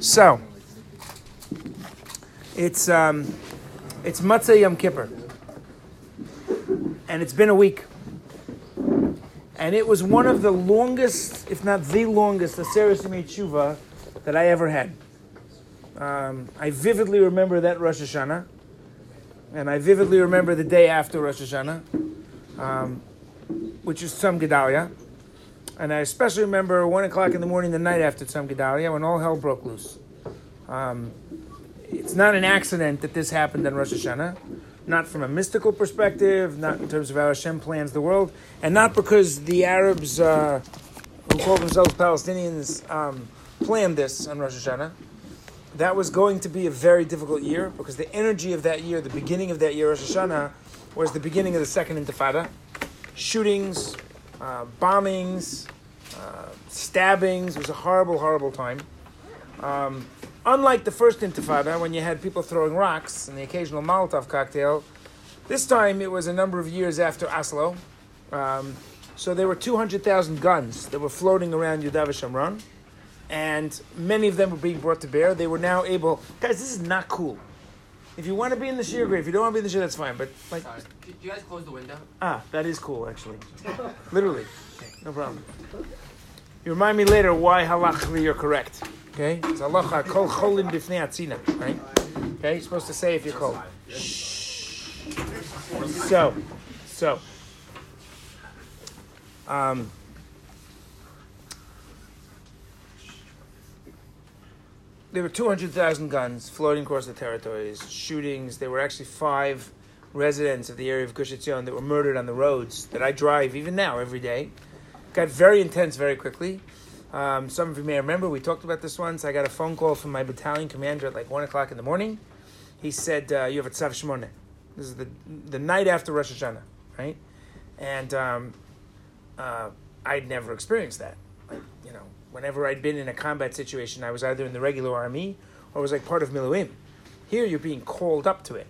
So, it's um, it's Motzei Yom Kippur, and it's been a week, and it was one of the longest, if not the longest, Aseret Tshuva that I ever had. Um, I vividly remember that Rosh Hashanah, and I vividly remember the day after Rosh Hashanah, um, which is Tzom Gedalia. And I especially remember one o'clock in the morning, the night after Tzom Gedalia, when all hell broke loose. Um, it's not an accident that this happened on Rosh Hashanah, not from a mystical perspective, not in terms of how Hashem plans the world, and not because the Arabs uh, who call themselves Palestinians um, planned this on Rosh Hashanah. That was going to be a very difficult year because the energy of that year, the beginning of that year, Rosh Hashanah, was the beginning of the Second Intifada. Shootings, uh, bombings, uh, stabbings. It was a horrible, horrible time. Um, unlike the first Intifada, when you had people throwing rocks and the occasional Molotov cocktail, this time it was a number of years after Oslo. Um, so there were 200,000 guns that were floating around Yudav and many of them were being brought to bear. They were now able. Guys, this is not cool. If you want to be in the shiur, great. If you don't want to be in the shiur, that's fine. But like, Sorry. Did you guys close the window? ah, that is cool actually. Literally, no problem. You remind me later why halachically you're correct. Okay, it's halacha kol cholin bifnei atzina. Right? Okay, you're supposed to say if you're cold. So, so. Um, there were 200,000 guns floating across the territories, shootings. There were actually five residents of the area of Gush Etzion that were murdered on the roads that I drive even now every day. Got very intense very quickly. Um, some of you may remember we talked about this once. I got a phone call from my battalion commander at like one o'clock in the morning. He said, uh, "You have a tzav shmona." This is the the night after Rosh Hashanah, right? And um, uh, I'd never experienced that. Like, you know, whenever I'd been in a combat situation, I was either in the regular army or was like part of Miluim. Here, you're being called up to it.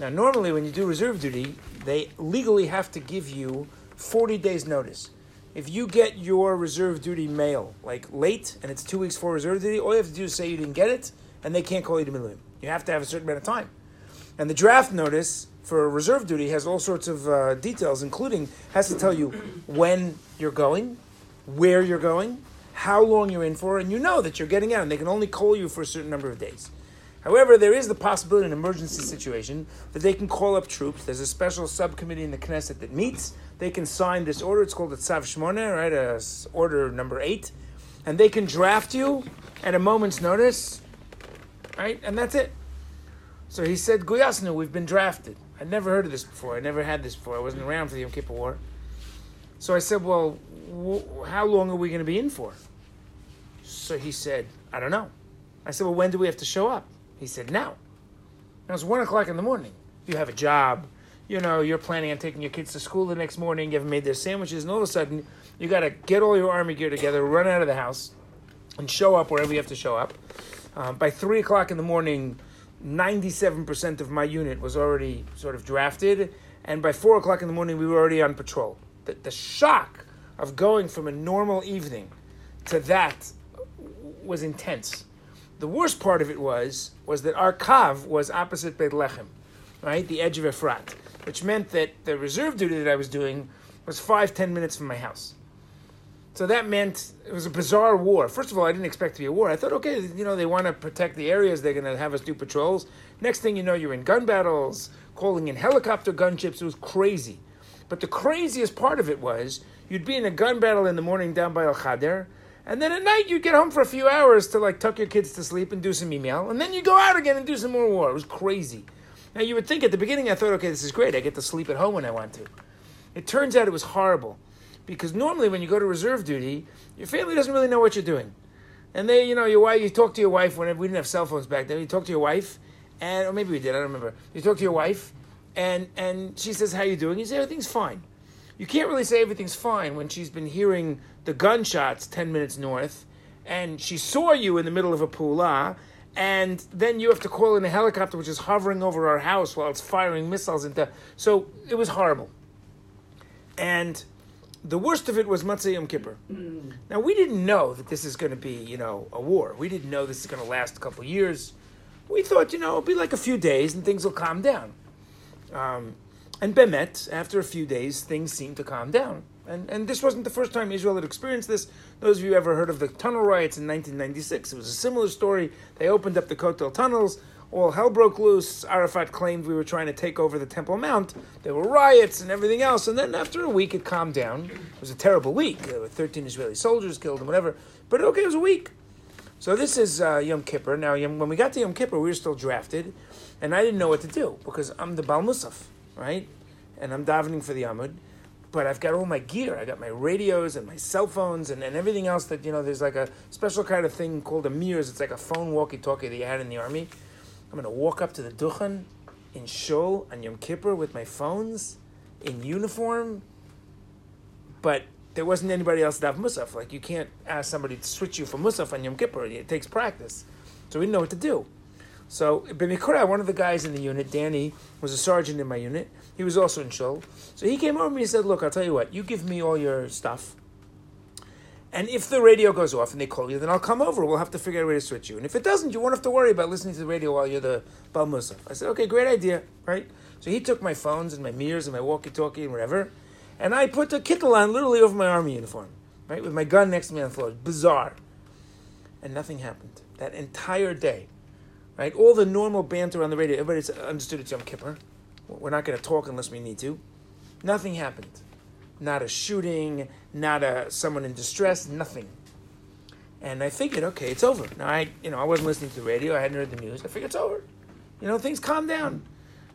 Now, normally when you do reserve duty, they legally have to give you 40 days notice. If you get your reserve duty mail like late and it's two weeks for reserve duty, all you have to do is say you didn't get it, and they can't call you to Miluim. You have to have a certain amount of time. And the draft notice for reserve duty has all sorts of uh, details, including has to tell you when you're going, where you're going, how long you're in for, and you know that you're getting out, and they can only call you for a certain number of days. However, there is the possibility in an emergency situation that they can call up troops. There's a special subcommittee in the Knesset that meets. They can sign this order. It's called a Tzav Shmona, right? A s- order number eight. And they can draft you at a moment's notice, right? And that's it. So he said, Guyasnu, we've been drafted. I'd never heard of this before. I never had this before. I wasn't around for the Yom Kippur War. So I said, well, wh- how long are we going to be in for? So he said, I don't know. I said, well, when do we have to show up? He said, now. Now it's one o'clock in the morning. You have a job. You know, you're planning on taking your kids to school the next morning. You haven't made their sandwiches, and all of a sudden, you got to get all your army gear together, run out of the house, and show up wherever you have to show up. Um, by three o'clock in the morning, 97% of my unit was already sort of drafted, and by four o'clock in the morning, we were already on patrol. The, the shock of going from a normal evening to that was intense. The worst part of it was was that our kav was opposite Beit Lechem, right, the edge of Efrat, which meant that the reserve duty that I was doing was five ten minutes from my house. So that meant it was a bizarre war. First of all, I didn't expect to be a war. I thought, okay, you know, they want to protect the areas. They're going to have us do patrols. Next thing you know, you're in gun battles, calling in helicopter gunships. It was crazy. But the craziest part of it was you'd be in a gun battle in the morning down by Al Khader, and then at night you'd get home for a few hours to like tuck your kids to sleep and do some email, and then you go out again and do some more war. It was crazy. Now you would think at the beginning I thought, okay, this is great. I get to sleep at home when I want to. It turns out it was horrible because normally when you go to reserve duty, your family doesn't really know what you're doing, and they, you know, your wife, you talk to your wife whenever we didn't have cell phones back then. You talk to your wife, and or maybe we did, I don't remember. You talk to your wife, and and she says, "How you doing?" You say, "Everything's fine." You can't really say everything's fine when she's been hearing the gunshots ten minutes north, and she saw you in the middle of a pula, and then you have to call in a helicopter which is hovering over our house while it's firing missiles into. So it was horrible. And the worst of it was Motzei Yom Kippur. Now we didn't know that this is going to be, you know, a war. We didn't know this is going to last a couple years. We thought, you know, it'll be like a few days and things will calm down. Um, and Bemet, after a few days, things seemed to calm down. And, and this wasn't the first time Israel had experienced this. Those of you who ever heard of the tunnel riots in 1996, it was a similar story. They opened up the Kotel tunnels all hell broke loose. Arafat claimed we were trying to take over the Temple Mount. There were riots and everything else. And then after a week, it calmed down. It was a terrible week. There were 13 Israeli soldiers killed and whatever. But okay, it was a week. So this is uh, Yom Kippur. Now, when we got to Yom Kippur, we were still drafted. And I didn't know what to do because I'm the Bal Musaf, right? And I'm davening for the Amud. But I've got all my gear. I got my radios and my cell phones and, and everything else that, you know, there's like a special kind of thing called a mirrors. It's like a phone walkie-talkie that you had in the army I'm going to walk up to the Duchen in Shul on Yom Kippur with my phones in uniform, but there wasn't anybody else to have Musaf. Like, you can't ask somebody to switch you for Musaf on Yom Kippur. It takes practice. So we didn't know what to do. So, B'mikra, one of the guys in the unit, Danny, was a sergeant in my unit. He was also in Shul. So he came over to me and said, Look, I'll tell you what, you give me all your stuff. And if the radio goes off and they call you, then I'll come over. We'll have to figure out a way to switch you. And if it doesn't, you won't have to worry about listening to the radio while you're the Bal. I said, okay, great idea, right? So he took my phones and my mirrors and my walkie-talkie and whatever, and I put a kittel on literally over my army uniform, right, with my gun next to me on the floor. Bizarre. And nothing happened. That entire day, right? All the normal banter on the radio, everybody understood it's Yom Kippur. We're not going to talk unless we need to. Nothing happened not a shooting, not a someone in distress, nothing. And I figured, okay, it's over. Now I, you know, I wasn't listening to the radio. I hadn't heard the news. I figured it's over. You know, things calm down.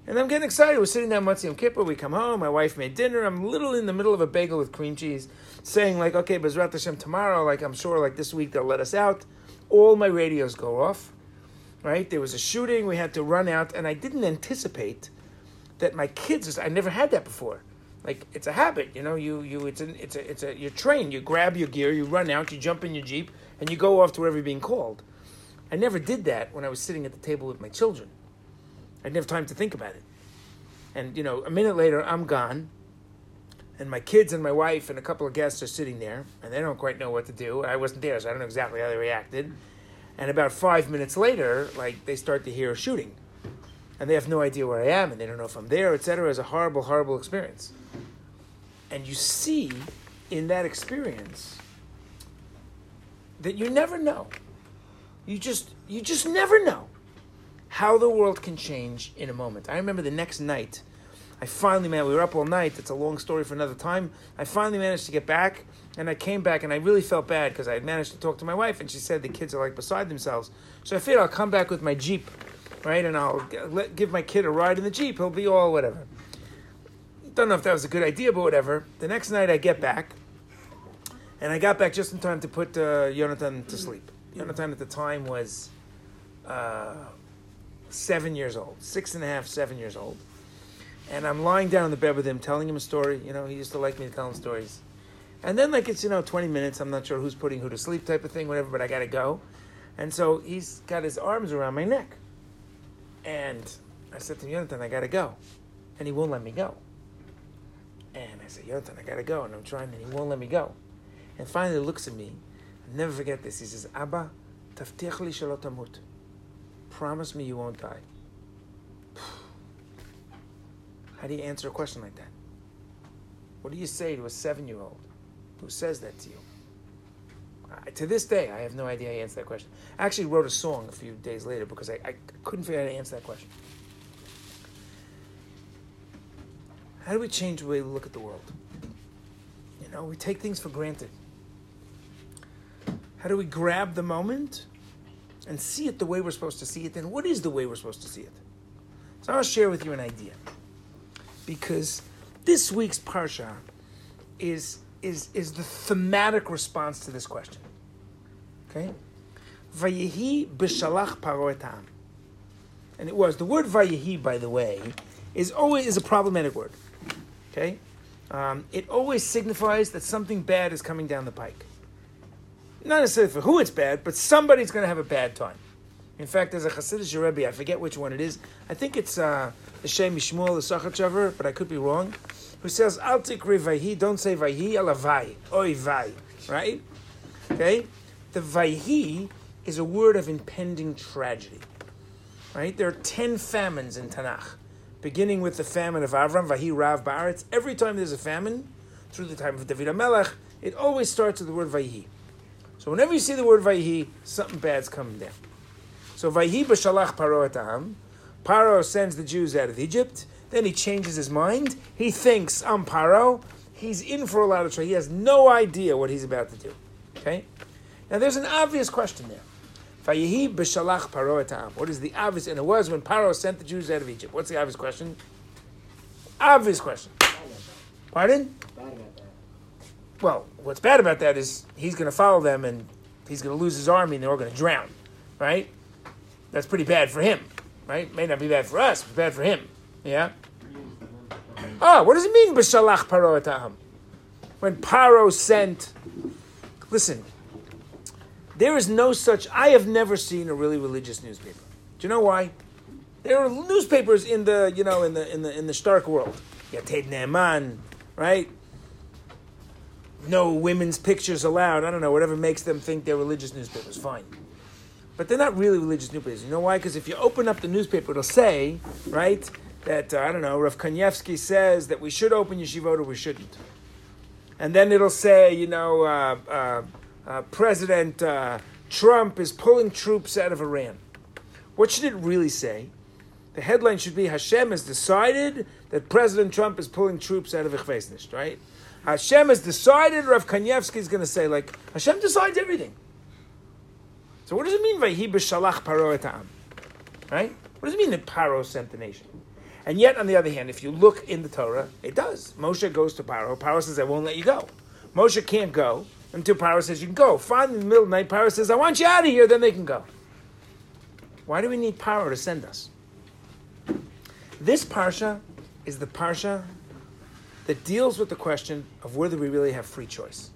And I'm getting excited. We're sitting down Motzei Yom Kippur. We come home. My wife made dinner. I'm little in the middle of a bagel with cream cheese, saying like, okay, Bezrat Hashem tomorrow. Like I'm sure, like this week they'll let us out. All my radios go off. Right? There was a shooting. We had to run out, and I didn't anticipate that my kids. I never had that before like it's a habit, you know. You you it's a it's a it's a you're trained. You grab your gear, you run out, you jump in your jeep, and you go off to wherever you're being called. I never did that when I was sitting at the table with my children. I didn't have time to think about it. And you know, a minute later, I'm gone, and my kids and my wife and a couple of guests are sitting there, and they don't quite know what to do. I wasn't there, so I don't know exactly how they reacted. And about five minutes later, like they start to hear shooting, and they have no idea where I am, and they don't know if I'm there, etc. It's a horrible, horrible experience. And you see in that experience that you never know. You just you just never know how the world can change in a moment. I remember the next night, I finally man, we were up all night. It's a long story for another time. I finally managed to get back, and I came back, and I really felt bad because I had managed to talk to my wife, and she said the kids are like beside themselves. So I figured I'll come back with my jeep, right, and I'll give my kid a ride in the jeep. He'll be all whatever don't know if that was a good idea, but whatever. The next night I get back, and I got back just in time to put uh, Jonathan to sleep. Jonathan at the time was uh, seven years old, six and a half, seven years old. And I'm lying down in the bed with him, telling him a story. You know, he used to like me to tell him stories. And then, like, it's, you know, 20 minutes. I'm not sure who's putting who to sleep type of thing, whatever, but I got to go. And so he's got his arms around my neck. And I said to Jonathan, I got to go. And he won't let me go. And I said, Yonatan, I gotta go. And I'm trying, and he won't let me go. And finally looks at me. I'll never forget this. He says, Abba, taftiach li shalot Promise me you won't die. How do you answer a question like that? What do you say to a seven-year-old who says that to you? Uh, to this day, I have no idea how to answer that question. I actually wrote a song a few days later because I, I couldn't figure out how to answer that question. How do we change the way we look at the world? You know, we take things for granted. How do we grab the moment and see it the way we're supposed to see it? And what is the way we're supposed to see it? So I'll share with you an idea. Because this week's Parsha is, is, is the thematic response to this question. Okay? Vayehi b'shalach paro And it was. The word vayehi, by the way, is always is a problematic word. Okay? Um, it always signifies that something bad is coming down the pike. Not necessarily for who it's bad, but somebody's going to have a bad time. In fact, there's a Hasidic Rebbe, I forget which one it is. I think it's uh, the Shem Mishmuel, the Sochatchover, but I could be wrong. Who says Al vayhi, don't say vayhi, Alavai, oy vai, right? Okay, the vayhi is a word of impending tragedy, right? There are ten famines in Tanakh, beginning with the famine of Avram, vahi rav ba'aretz. Every time there's a famine, through the time of David Melech, it always starts with the word vayhi. So whenever you see the word vayhi, something bad's coming down. So vayhi b'shalach paro et Paro sends the Jews out of Egypt. Then he changes his mind. He thinks, I'm Paro. He's in for a lot of trouble. He has no idea what he's about to do. Okay? Now there's an obvious question there. Vayihi b'shalach paro et What is the obvious? And it was when Paro sent the Jews out of Egypt. What's the obvious question? Obvious question. Pardon? Well, what's bad about that is he's going to follow them and he's going to lose his army and they're all going to drown, right? That's pretty bad for him, right? May not be bad for us, but bad for him. Yeah? Oh, what does it mean, b'shalach paro etaham? When Paro sent, listen, there is no such, I have never seen a really religious newspaper. Do you know why? There are newspapers in the, you know, in the, in the, in the Stark world. Yated Ne'eman, right? No women's pictures allowed. I don't know, whatever makes them think they're religious newspapers, fine. But they're not really religious newspapers. You know why? Because if you open up the newspaper, it'll say, right, that, uh, I don't know, Rav Kanievsky says that we should open yeshivot or we shouldn't. And then it'll say, you know, uh, uh, uh President uh, Trump is pulling troops out of Iran. What should it really say? The headline should be Hashem has decided that President Trump is pulling troops out of Ichvesnisht, right? Hashem has decided, Rav Kanievsky is going to say, like, Hashem decides everything. So what does it mean, Vayhi b'shalach paro? Right? What does it mean that Paro sent the nation? And yet, on the other hand, if you look in the Torah, it does. Moshe goes to Paro. Paro says, I won't let you go. Moshe can't go until Paro says, you can go. Finally, in the middle of the night, Paro says, I want you out of here, then they can go. Why do we need Paro to send us? This parsha is the parsha that deals with the question of whether we really have free choice.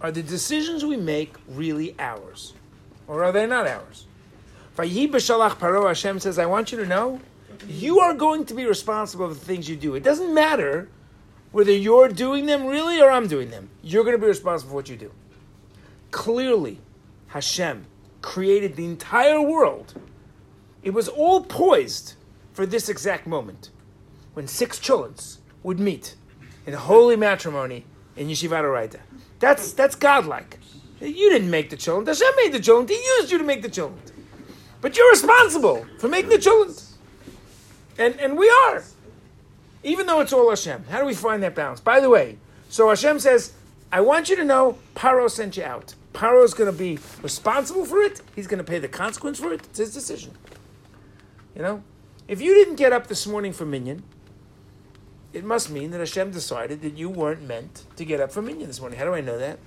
Are the decisions we make really ours? Or are they not ours? Hashem says, I want you to know, you are going to be responsible for the things you do. It doesn't matter whether you're doing them really or I'm doing them. You're going to be responsible for what you do. Clearly, Hashem created the entire world. It was all poised for this exact moment when six cholents would meet in holy matrimony in Yeshivat Oraita. That's, that's godlike. You didn't make the cholent. Hashem made the cholent. He used you to make the cholent. But you're responsible for making the cholent. And, and we are. Even though it's all Hashem. How do we find that balance? By the way, so Hashem says, I want you to know Paro sent you out. Paro is going to be responsible for it. He's going to pay the consequence for it. It's his decision. You know? If you didn't get up this morning for Minyan, it must mean that Hashem decided that you weren't meant to get up for Minyan this morning. How do I know that?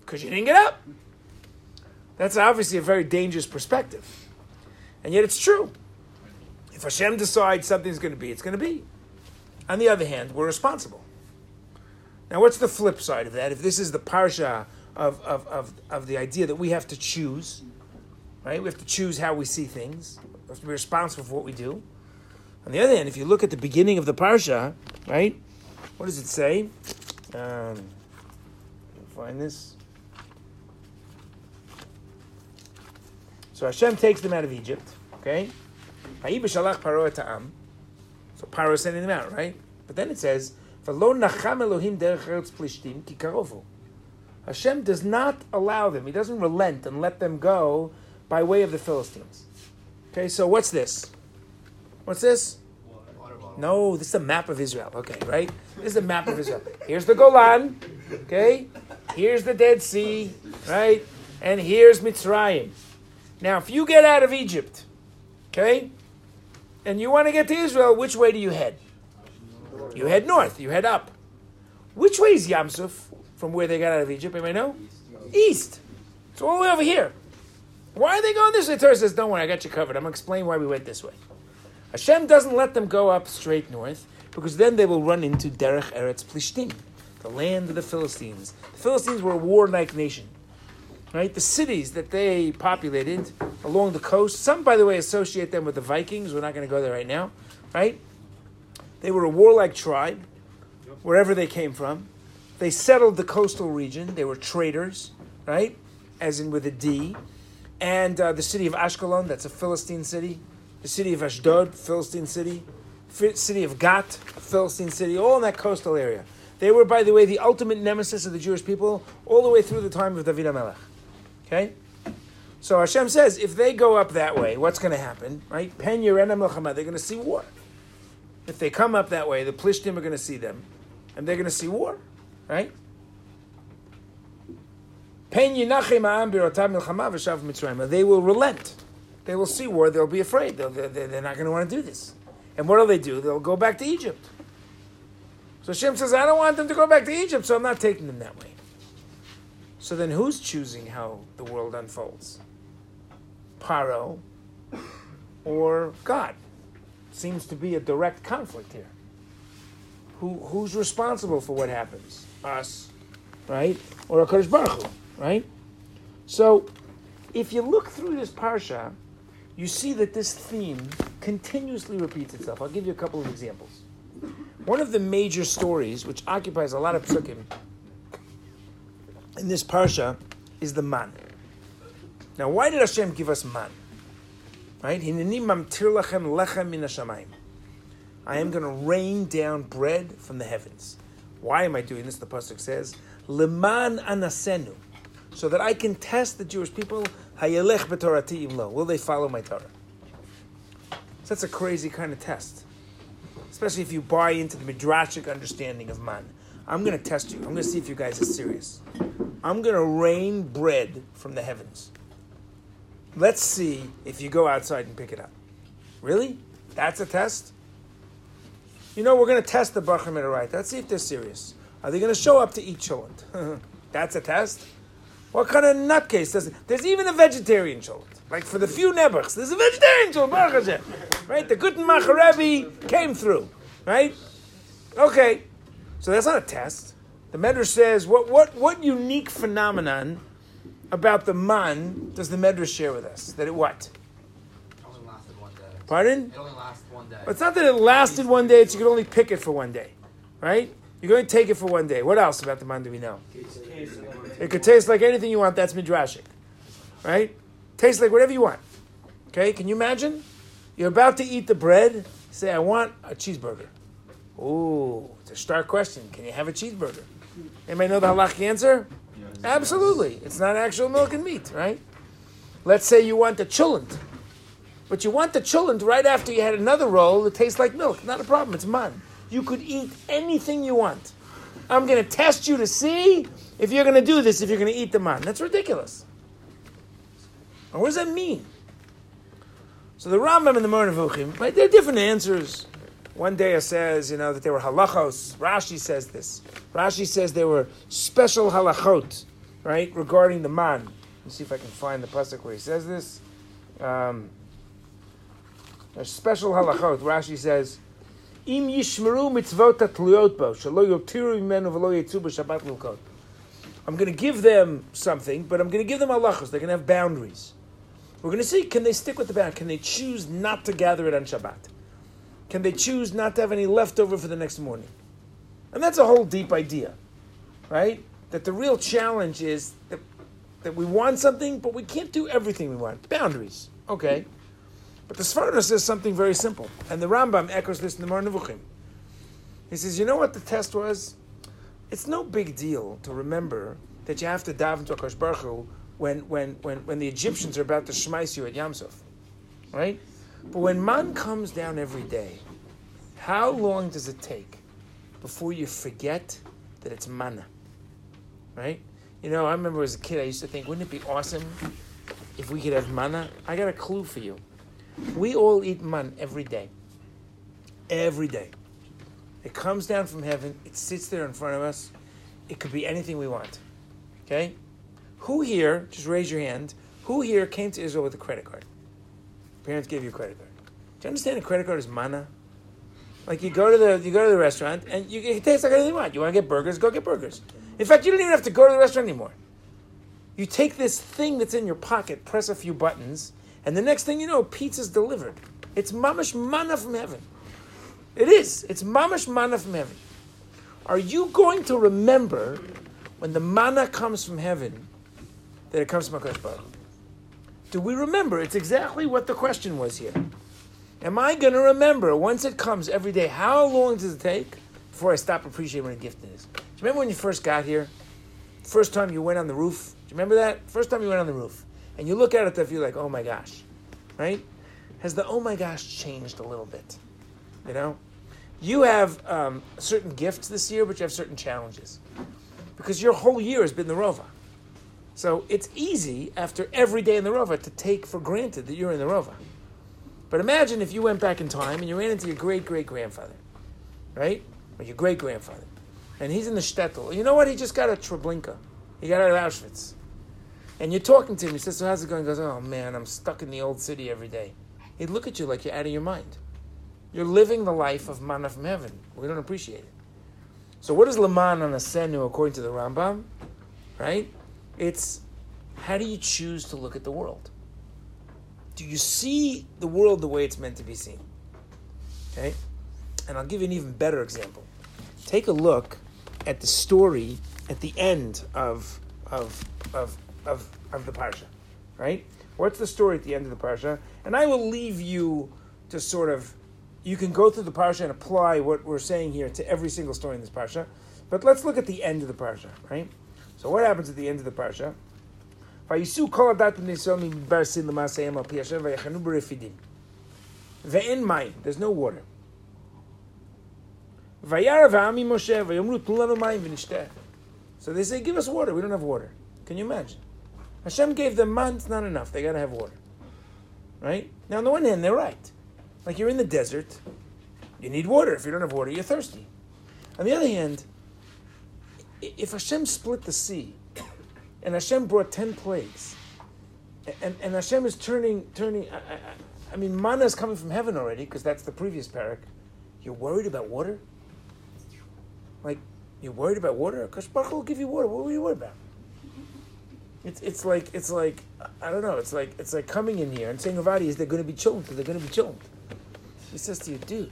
Because you didn't get up. That's obviously a very dangerous perspective. And yet it's true. If Hashem decides something's going to be, it's going to be. On the other hand, we're responsible. Now, what's the flip side of that? If this is the parsha of, of, of, of the idea that we have to choose, right? We have to choose how we see things. We have to be responsible for what we do. On the other hand, if you look at the beginning of the parsha, right? What does it say? Um, find this. So Hashem takes them out of Egypt. Okay. So Paro sending them out, right? But then it says, Hashem does not allow them. He doesn't relent and let them go by way of the Philistines. Okay, so what's this? What's this? No, this is a map of Israel. Okay, right? This is a map of Israel. Here's the Golan. Okay, here's the Dead Sea. Right, and here's Mitzrayim. Now, if you get out of Egypt, okay, and you want to get to Israel, which way do you head? You head north. You head up. Which way is Yamsuf from where they got out of Egypt? Anybody know? East. It's all the way over here. Why are they going this way? Torah says, don't worry, I got you covered. I'm going to explain why we went this way. Hashem doesn't let them go up straight north because then they will run into Derech Eretz Plishtim, the land of the Philistines. The Philistines were a warlike nation. Right? The cities that they populated along the coast, some, by the way, associate them with the Vikings. We're not going to go there right now. Right? They were a warlike tribe. wherever they came from. They settled the coastal region. They were traders, right? As in with a D. And uh, the city of Ashkelon, that's a Philistine city. The city of Ashdod, Philistine city. City of Gat, Philistine city, all in that coastal area. They were, by the way, the ultimate nemesis of the Jewish people all the way through the time of David HaMelech. Okay? So Hashem says, if they go up that way, what's going to happen? Right? Pen Yerena They're going to see war. If they come up that way, the Plishtim are going to see them, and they're going to see war. Right? Pen They will relent. They will see war. They'll be afraid. They'll, they're, they're not going to want to do this. And what do they do? They'll go back to Egypt. So Hashem says, I don't want them to go back to Egypt, so I'm not taking them that way. So then who's choosing how the world unfolds? Paro or God? Seems to be a direct conflict here. Who, who's responsible for what happens? Us, right? Or HaKadosh Baruch Hu, right? So, if you look through this parsha, you see that this theme continuously repeats itself. I'll give you a couple of examples. One of the major stories, which occupies a lot of psukim in this parsha, is the man. Now, why did Hashem give us man? Right? I am going to rain down bread from the heavens. Why am I doing this? The pasuk says, "Leman anasenu," so that I can test the Jewish people. Will they follow my Torah? So that's a crazy kind of test, especially if you buy into the midrashic understanding of man. I'm going to test you. I'm going to see if you guys are serious. I'm going to rain bread from the heavens. Let's see if you go outside and pick it up. Really? That's a test? You know, we're going to test the Bachar right. Let's see if they're serious. Are they going to show up to eat cholent? That's a test? What kind of nutcase does it? There's even a vegetarian cholent. Like for the few nebuchs, there's a vegetarian cholent, Right? The Guten Macharebi came through. Right? Okay. So that's not a test. The Medrash says, what, what, what unique phenomenon about the man does the Medrash share with us? That it what? only lasted one day. Pardon? It only lasted one day. It's not that it lasted one day, it's you could only pick it for one day. Right? You're going to take it for one day. What else about the man do we know? It could taste like anything you want, that's midrashic. Right? Tastes like whatever you want. Okay? Can you imagine? You're about to eat the bread, say, I want a cheeseburger. Ooh, a stark question. Can you have a cheeseburger? Anybody know the halachic answer? Absolutely. It's not actual milk and meat, right? Let's say you want the chulent. But you want the chulent right after you had another roll that tastes like milk. Not a problem. It's man. You could eat anything you want. I'm going to test you to see if you're going to do this, if you're going to eat the man. That's ridiculous. And what does that mean? So the Rambam and the Moreh Nevuchim, right, there are different answers. One day it says, you know, that they were halachos. Rashi says this. Rashi says there were special halachot, right, regarding the man. Let's see if I can find the pasuk where he says this. Um, there's special halachot. Rashi says, "Im yishmeru mitzvot atliyot bo shelo b'shabbat lukot." I'm going to give them something, but I'm going to give them halachos. They're going to have boundaries. We're going to see can they stick with the bound? Can they choose not to gather it on Shabbat? Can they choose not to have any leftover for the next morning? And that's a whole deep idea, right? That the real challenge is that, that we want something, but we can't do everything we want. Boundaries, okay. But the Sforno says something very simple, and the Rambam echoes this in the Moreh Nevuchim. He says, you know what the test was? It's no big deal to remember that you have to daven to Akash Baruch Hu when, when, when, when the Egyptians are about to shmeiss you at Yamsuf, right? But when man comes down every day, how long does it take before you forget that it's manna? Right? You know, I remember as a kid, I used to think, wouldn't it be awesome if we could have manna? I got a clue for you. We all eat man every day. Every day. It comes down from heaven, it sits there in front of us. It could be anything we want. Okay? Who here, just raise your hand, who here came to Israel with a credit card? Parents gave you a credit card. Do you understand a credit card is mana? Like you go to the you go to the restaurant and you it tastes like anything you want. You want to get burgers, go get burgers. In fact, you don't even have to go to the restaurant anymore. You take this thing that's in your pocket, press a few buttons, and the next thing you know, pizza's delivered. It's mamash mana from heaven. It is. It's mamash mana from heaven. Are you going to remember when the mana comes from heaven that it comes from HaKadosh Baruch? Do we remember? It's exactly what the question was here. Am I going to remember once it comes every day? How long does it take before I stop appreciating what a gift is? Do you remember when you first got here? First time you went on the roof? Do you remember that? First time you went on the roof. And you look at it and you're like, oh my gosh, right? Has the oh my gosh changed a little bit? You know? You have um, certain gifts this year, but you have certain challenges. Because your whole year has been the Rova. So it's easy after every day in the Rova to take for granted that you're in the Rova. But imagine if you went back in time and you ran into your great great grandfather, right? Or your great grandfather. And he's in the shtetl. You know what? He just got a Treblinka. He got out of Auschwitz. And you're talking to him. He says, So how's it going? He goes, Oh man, I'm stuck in the old city every day. He'd look at you like you're out of your mind. You're living the life of manna from heaven. We don't appreciate it. So what is Laman on Asenu according to the Rambam? Right? It's how do you choose to look at the world? Do you see the world the way it's meant to be seen? Okay? And I'll give you an even better example. Take a look at the story at the end of of of of, of the parsha. Right? What's the story at the end of the parsha? And I will leave you to sort of you can go through the parsha and apply what we're saying here to every single story in this parsha. But let's look at the end of the parsha, right? So what happens at the end of the parsha? Vayisu kol adat b'nei Yisrael midbar sin l'masayim al pi Hashem vayachanu b'refidim. Ve'en mayim. There's no water. Vayara v'ami Moshe vayomru tnu lanu mayim v'nishteh. So they say, give us water. We don't have water. Can you imagine? Hashem gave them man. It's not enough. They got to have water. Right? Now, on the one hand, they're right. Like you're in the desert, you need water. If you don't have water, you're thirsty. On the other hand, if Hashem split the sea, and Hashem brought ten plagues, and, and Hashem is turning, turning. I, I, I mean, manna is coming from heaven already because that's the previous parak. You're worried about water? Like, you're worried about water? Because Baruch will give you water. What are you worried about? It's, it's like it's like I don't know. It's like it's like coming in here and saying Avadi is they're going to be chilled because they're going to be chilled. He says to you, dude,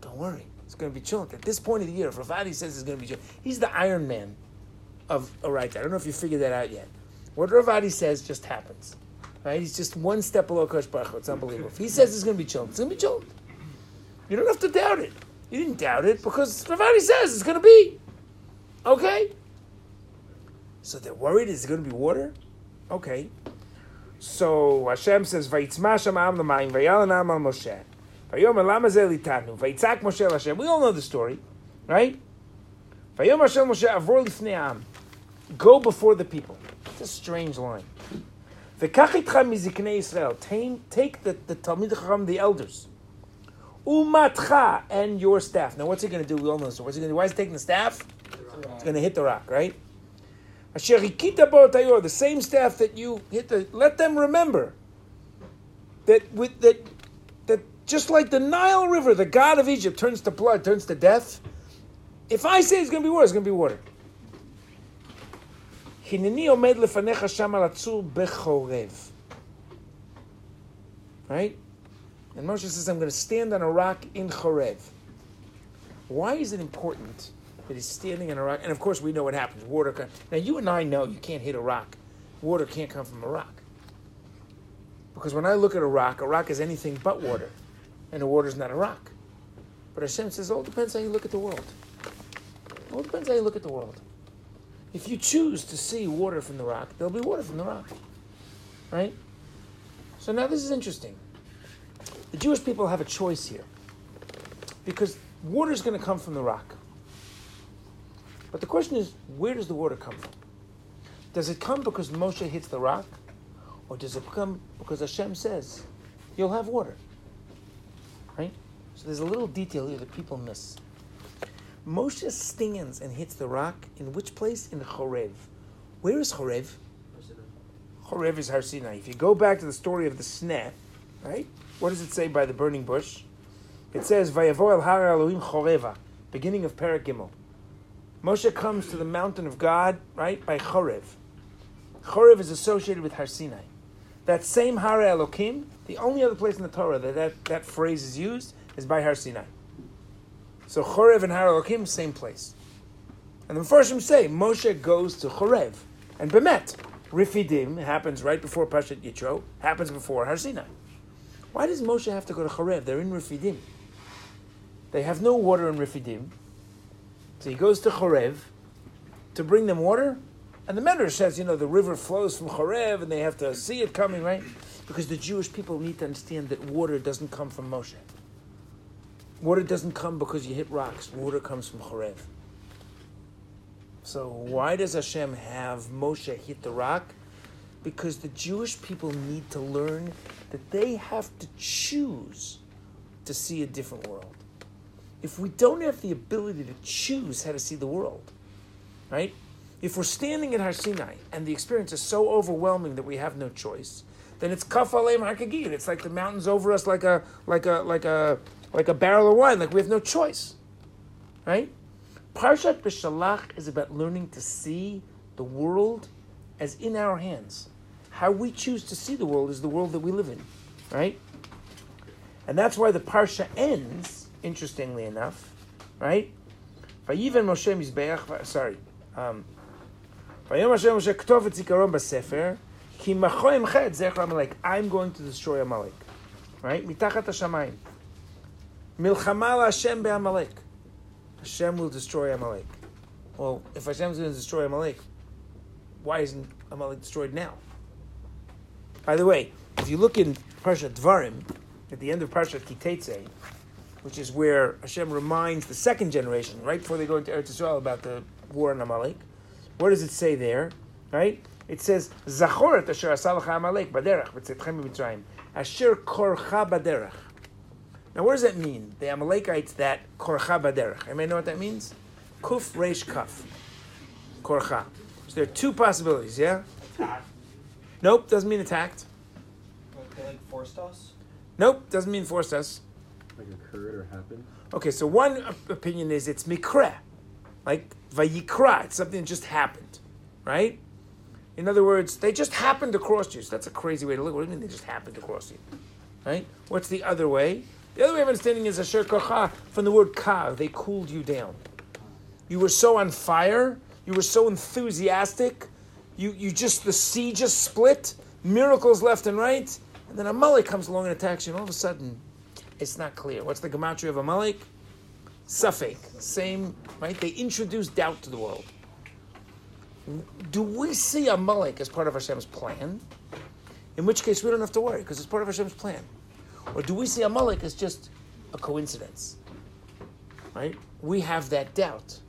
don't worry. It's going to be chilled. At this point of the year, if Ravadi says it's going to be chilled, he's the Iron Man of Oraita. I don't know if you figured that out yet. What Ravadi says just happens. Right? He's just one step below Kosh Baruch It's unbelievable. If he says it's going to be chilled, it's going to be chilled. You don't have to doubt it. You didn't doubt it because Ravadi says it's going to be. Okay? So they're worried, is it going to be water? Okay. So Hashem says, Vayitzma am l'mayim, vayalanam al Moshe. We all know the story, right? Go before the people. It's a strange line. Yisrael. Take the, the Talmid Chacham, the elders. Umatcha and your staff. Now, what's he going to do? We all know this. What's he going to do? Why is he taking the staff? It's going to hit the rock, right? The same staff that you hit the. Let them remember that with that just like the Nile River, the God of Egypt turns to blood, turns to death. If I say it's going to be water, it's going to be water. Right? And Moshe says, I'm going to stand on a rock in Chorev. Why is it important that he's standing on a rock? And of course, we know what happens. Water comes. Now, you and I know you can't hit a rock. Water can't come from a rock. Because when I look at a rock, a rock is anything but water. And the water is not a rock. But Hashem says, it depends how you look at the world. All depends how you look at the world. If you choose to see water from the rock, there'll be water from the rock. Right? So now this is interesting. The Jewish people have a choice here. Because water is going to come from the rock. But the question is, where does the water come from? Does it come because Moshe hits the rock? Or does it come because Hashem says, you'll have water? So there's a little detail here that people miss. Moshe stands and hits the rock in which place? In Chorev. Where is Chorev? Chorev is Har Sinai. If you go back to the story of the sneh, right? What does it say by the burning bush? It says, Vayavo el har Elohim Choreva, beginning of Parak Gimel. Moshe comes to the mountain of God, right, by Chorev. Chorev is associated with Har Sinai. That same Har Elohim, the only other place in the Torah that that, that phrase is used is by Har Sinai. So Chorev and Har Elohim, same place. And the Mepharshim say Moshe goes to Chorev. And Bemet, Rifidim happens right before Pashat Yitro, happens before Har Sinai. Why does Moshe have to go to Chorev? They're in Rifidim. They have no water in Rifidim. So he goes to Chorev to bring them water. And the Medrash says, you know, the river flows from Chorev and they have to see it coming, right? Because the Jewish people need to understand that water doesn't come from Moshe. Water doesn't come because you hit rocks. Water comes from Chorev. So why does Hashem have Moshe hit the rock? Because the Jewish people need to learn that they have to choose to see a different world. If we don't have the ability to choose how to see the world, right? If we're standing at Har Sinai and the experience is so overwhelming that we have no choice, then it's kaf aleim hakagid. It's like the mountains over us, like a like a like a like a barrel of wine. Like we have no choice, right? Parshat B'Shalach is about learning to see the world as in our hands. How we choose to see the world is the world that we live in, right? And that's why the parsha ends, interestingly enough, right? Vayiven Moshe Mizbeach, sorry. Um, Vayom Hashem Moshe Ktov et Zikaron B'Sefer, Ki Machoim Chet Zecher Amalek. I'm going to destroy Amalek. Right? Mitachat HaShamayim. Milchama Hashem be'Amalek. Hashem will destroy Amalek. Well, if Hashem is going to destroy Amalek, why isn't Amalek destroyed now? By the way, if you look in Parsha Dvarim, at the end of Parshat Kitetse, which is where Hashem reminds the second generation, right before they go into Eretz Yisrael, about the war on Amalek, what does it say there? Right? It says, Zachor et asher asalacha Amalek baderach v'tzetchem. Asher korcha baderach. Now, what does that mean? The Amalekites that korcha baderach. Anybody know what that means? Kuf reish kaf. Korcha. So there are two possibilities, yeah? Attacked. Nope, doesn't mean attacked. Like, they like forced us. Nope, doesn't mean forced us. Like occurred or happened? Okay, so one opinion is it's mikra, like vayikra, it's something that just happened, right? In other words, they just happened to cross you. So that's a crazy way to look. What do you mean they just happened to cross you, right? What's the other way? The other way of understanding is asher kocha from the word ka. They cooled you down. You were so on fire. You were so enthusiastic. You you just the sea just split. Miracles left and right. And then Amalek comes along and attacks you, and all of a sudden, it's not clear. What's the gematria of Amalek? safek. Same, right? They introduce doubt to the world. Do we see Amalek as part of Hashem's plan? In which case, we don't have to worry because it's part of Hashem's plan. Or do we see Amalek as just a coincidence? Right? We have that doubt.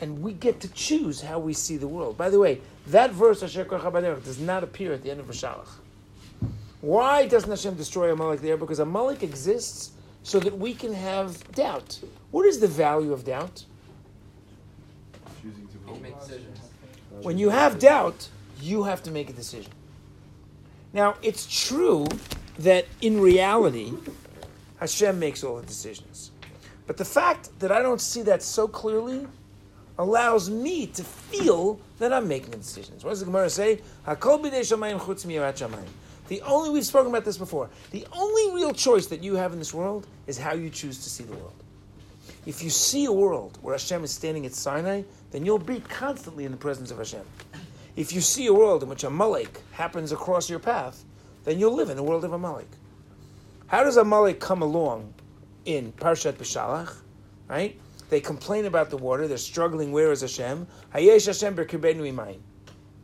And we get to choose how we see the world. By the way, that verse, Asher Korcha Baderech, does not appear at the end of Rishalach. Why doesn't Hashem destroy Amalek there? Because Amalek exists so that we can have doubt. What is the value of doubt? Choosing to make decisions. When you have doubt, you have to make a decision. Now, it's true that in reality, Hashem makes all the decisions. But the fact that I don't see that so clearly allows me to feel that I'm making the decisions. What does the Gemara say? The only, we've spoken about this before, the only real choice that you have in this world is how you choose to see the world. If you see a world where Hashem is standing at Sinai, then you'll be constantly in the presence of Hashem. If you see a world in which Amalek happens across your path, then you'll live in the world of Amalek. How does Amalek come along in Parshat B'Shalach? Right? They complain about the water. They're struggling. Where is Hashem? Hayesh Hashem imayim.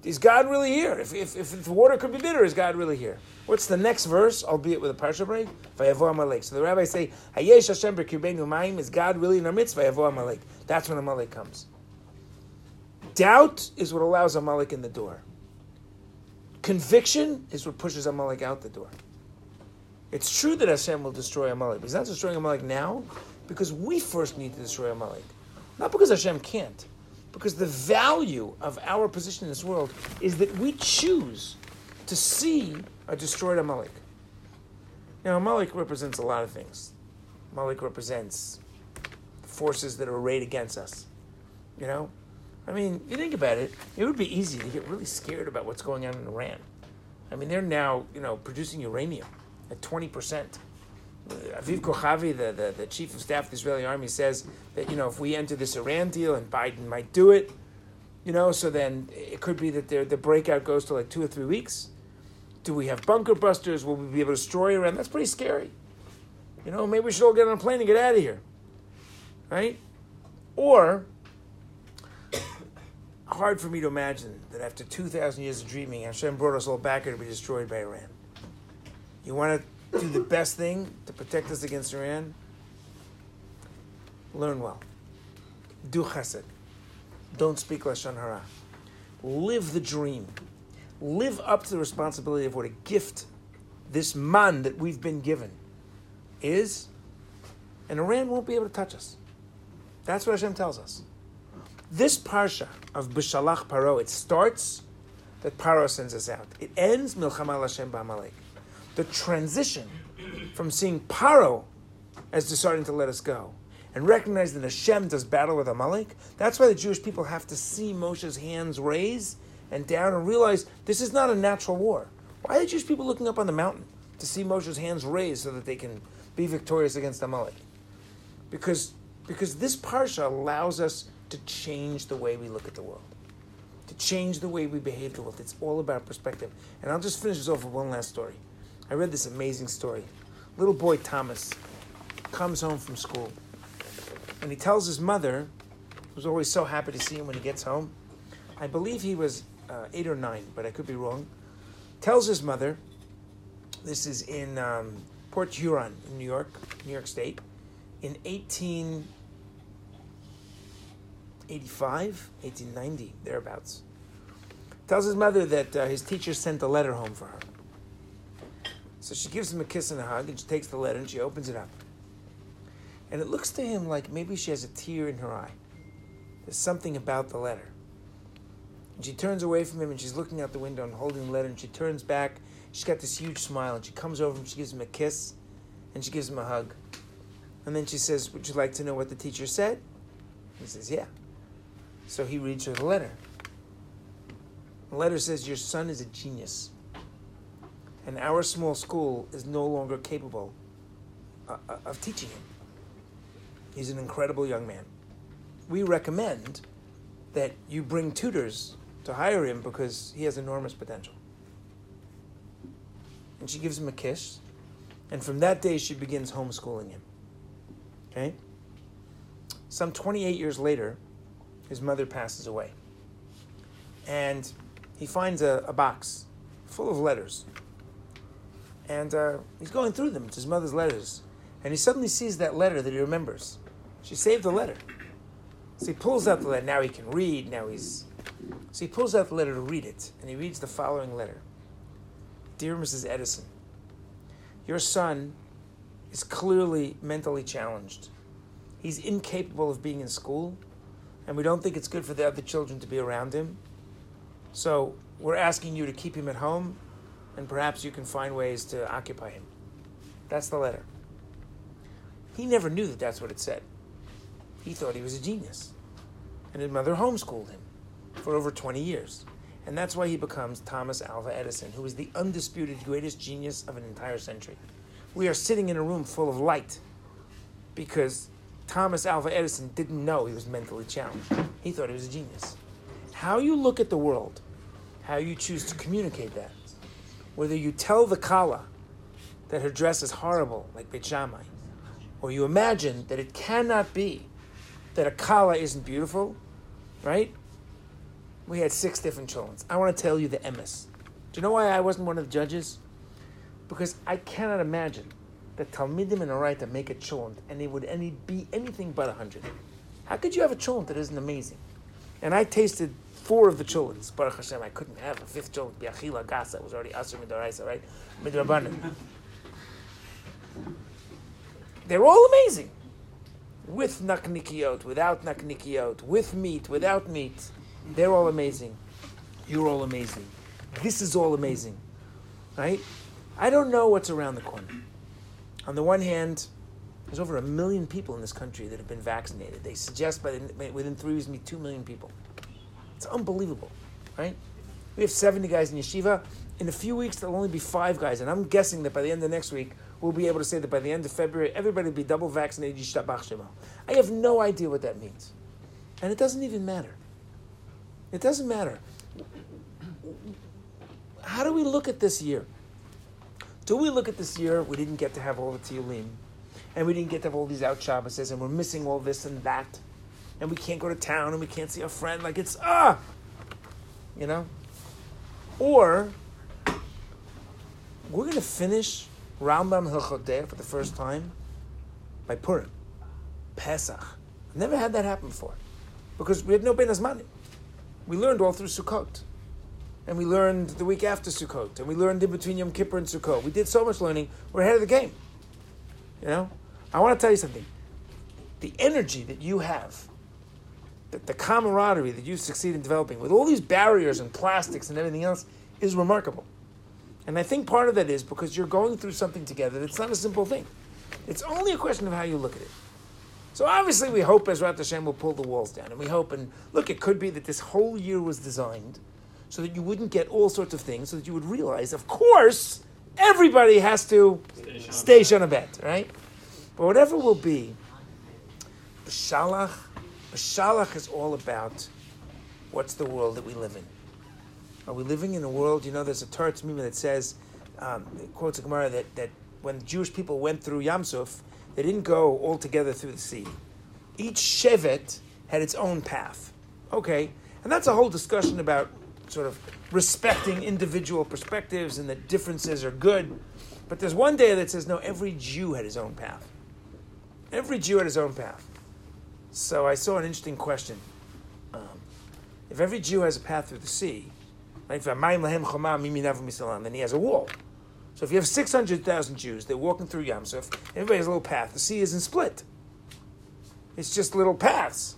Is God really here? If, if, if the water could be bitter, is God really here? What's the next verse, albeit with a parsha break? Vayavo Amalek. So the rabbis say, Hayesh Hashem imayim. Is God really in our midst? Vayavo Amalek. That's when Amalek comes. Doubt is what allows Amalek in the door. Conviction is what pushes Amalek out the door. It's true that Hashem will destroy Amalek, but He's not destroying Amalek now because we first need to destroy Amalek. Not because Hashem can't, because the value of our position in this world is that we choose to see a destroyed Amalek. Now, Amalek represents a lot of things. Amalek represents forces that are arrayed against us. You know? I mean, you think about it, it would be easy to get really scared about what's going on in Iran. I mean, they're now, you know, producing uranium at 20%. Aviv Kochavi, the, the, the chief of staff of the Israeli army, says that you know if we enter this Iran deal and Biden might do it, you know, so then it could be that the the breakout goes to like two or three weeks. Do we have bunker busters? Will we be able to destroy Iran? That's pretty scary. You know, maybe we should all get on a plane and get out of here, right? Or hard for me to imagine that after 2,000 years of dreaming, Hashem brought us all back here to be destroyed by Iran. You want to do the best thing to protect us against Iran? Learn well. Do chesed. Don't speak Lashon Hara. Live the dream. Live up to the responsibility of what a gift this man that we've been given is, and Iran won't be able to touch us. That's what Hashem tells us. This parsha of B'shalach Paro, it starts that Paro sends us out. It ends Milchama Hashem Ba'amalek. The transition from seeing Paro as deciding to let us go and recognize that Hashem does battle with Amalek, that's why the Jewish people have to see Moshe's hands raise and down and realize this is not a natural war. Why are the Jewish people looking up on the mountain to see Moshe's hands raised so that they can be victorious against Amalek? Because, because this parsha allows us to change the way we look at the world, to change the way we behave the world. It's all about perspective. And I'll just finish this off with one last story. I read this amazing story. Little boy Thomas comes home from school and he tells his mother, who's always so happy to see him when he gets home, I believe he was uh, eight or nine, but I could be wrong, tells his mother, this is in um, Port Huron in New York, New York State, in 1885, 1890, thereabouts. Tells his mother that uh, his teacher sent a letter home for her. So she gives him a kiss and a hug, and she takes the letter and she opens it up. And it looks to him like maybe she has a tear in her eye. There's something about the letter. And she turns away from him and she's looking out the window and holding the letter and she turns back. She's got this huge smile and she comes over and she gives him a kiss and she gives him a hug. And then she says, Would you like to know what the teacher said? He says, Yeah. So he reads her the letter. The letter says, Your son is a genius. And our small school is no longer capable uh, uh, of teaching him. He's an incredible young man. We recommend that you bring tutors to hire him because he has enormous potential. And she gives him a kiss, and from that day she begins homeschooling him. Okay? Some 28 years later, his mother passes away. And he finds a, a box full of letters. And uh, he's going through them. It's his mother's letters. And he suddenly sees that letter that he remembers. She saved the letter. So he pulls out the letter. Now he can read. Now he's. So he pulls out the letter to read it. And he reads the following letter Dear Mrs. Edison, your son is clearly mentally challenged. He's incapable of being in school, and we don't think it's good for the other children to be around him. So we're asking you to keep him at home, and perhaps you can find ways to occupy him. That's the letter. He never knew that that's what it said. He thought he was a genius. And his mother homeschooled him for over 20 years. And that's why he becomes Thomas Alva Edison, who is the undisputed greatest genius of an entire century. We are sitting in a room full of light because Thomas Alva Edison didn't know he was mentally challenged. He thought he was a genius. How you look at the world, how you choose to communicate that, whether you tell the Kala that her dress is horrible, like Beit Shammai, or you imagine that it cannot be that a Kala isn't beautiful, right? We had six different cholents. I want to tell you the emes. Do you know why I wasn't one of the judges? Because I cannot imagine that Talmidim and Oraita make a cholent and it would any, be anything but a hundred. How could you have a cholent that isn't amazing? And I tasted four of the cholents. Baruch Hashem, I couldn't have a fifth cholent. Biachila gasa was already asur midoraisa, right? Midrabanan. They're all amazing. With naknikiot, without naknikiot, with meat, without meat. They're all amazing. You're all amazing. This is all amazing. Right? I don't know what's around the corner. On the one hand, there's over a million people in this country that have been vaccinated. They suggest by the, within three weeks, meet two million people. It's unbelievable, right? We have 70 guys in yeshiva, in a few weeks there'll only be five guys, and I'm guessing that by the end of next week we'll be able to say that by the end of February everybody will be double vaccinated. I have no idea what that means, and it doesn't even matter. It doesn't matter. How do we look at this year? Do we look at this year? We didn't get to have all the tiyulim, and we didn't get to have all these out Shabbases, and we're missing all this and that, and we can't go to town, and we can't see a friend. Like it's ah, you know. Or we're going to finish Rambam Hilchot for the first time by Purim, Pesach. I've never had that happen before because we had no Ben Azmanim. We learned all through Sukkot. And we learned the week after Sukkot. And we learned in between Yom Kippur and Sukkot. We did so much learning. We're ahead of the game. You know? I want to tell you something. The energy that you have, the, the camaraderie that you succeed in developing with all these barriers and plastics and everything else is remarkable. And I think part of that is because you're going through something together that's not a simple thing. It's only a question of how you look at it. So obviously we hope Ezrat Hashem will pull the walls down. And we hope, and look, it could be that this whole year was designed so that you wouldn't get all sorts of things, so that you would realize, of course, everybody has to stay Shanabet, right? But whatever will be, B'shalach, B'shalach is all about what's the world that we live in. Are we living in a world, you know, there's a Torah that says, um, it quotes a Gemara that, that when Jewish people went through Yamsuf, they didn't go all together through the sea. Each Shevet had its own path. Okay, and that's a whole discussion about sort of respecting individual perspectives and that differences are good. But there's one day that says, no, every Jew had his own path. Every Jew had his own path. So I saw an interesting question. Um, if every Jew has a path through the sea, then he has a wall. So if you have 600,000 Jews, they're walking through Yamsuf, everybody has a little path. The sea isn't split. It's just little paths.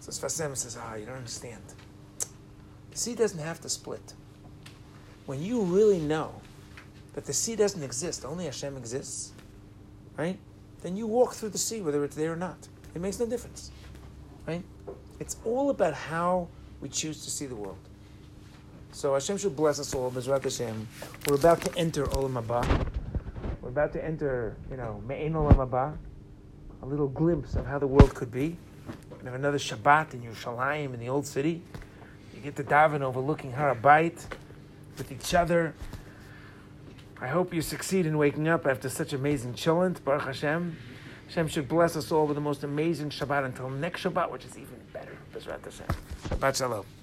So Sfas Emes says, ah, you don't understand. The sea doesn't have to split. When you really know that the sea doesn't exist, only Hashem exists, right? Then you walk through the sea, whether it's there or not. It makes no difference, right? It's all about how we choose to see the world. So Hashem should bless us all, Bezrat Hashem. We're about to enter Olam Haba. We're about to enter, you know, Me'en Olam Haba. A little glimpse of how the world could be. Have another Shabbat in Yerushalayim, in the old city. Get to daven overlooking Har HaBayit with each other. I hope you succeed in waking up after such amazing chillent, Baruch Hashem. Hashem should bless us all with the most amazing Shabbat until next Shabbat, which is even better. Bezrat Hashem. Shabbat Shalom.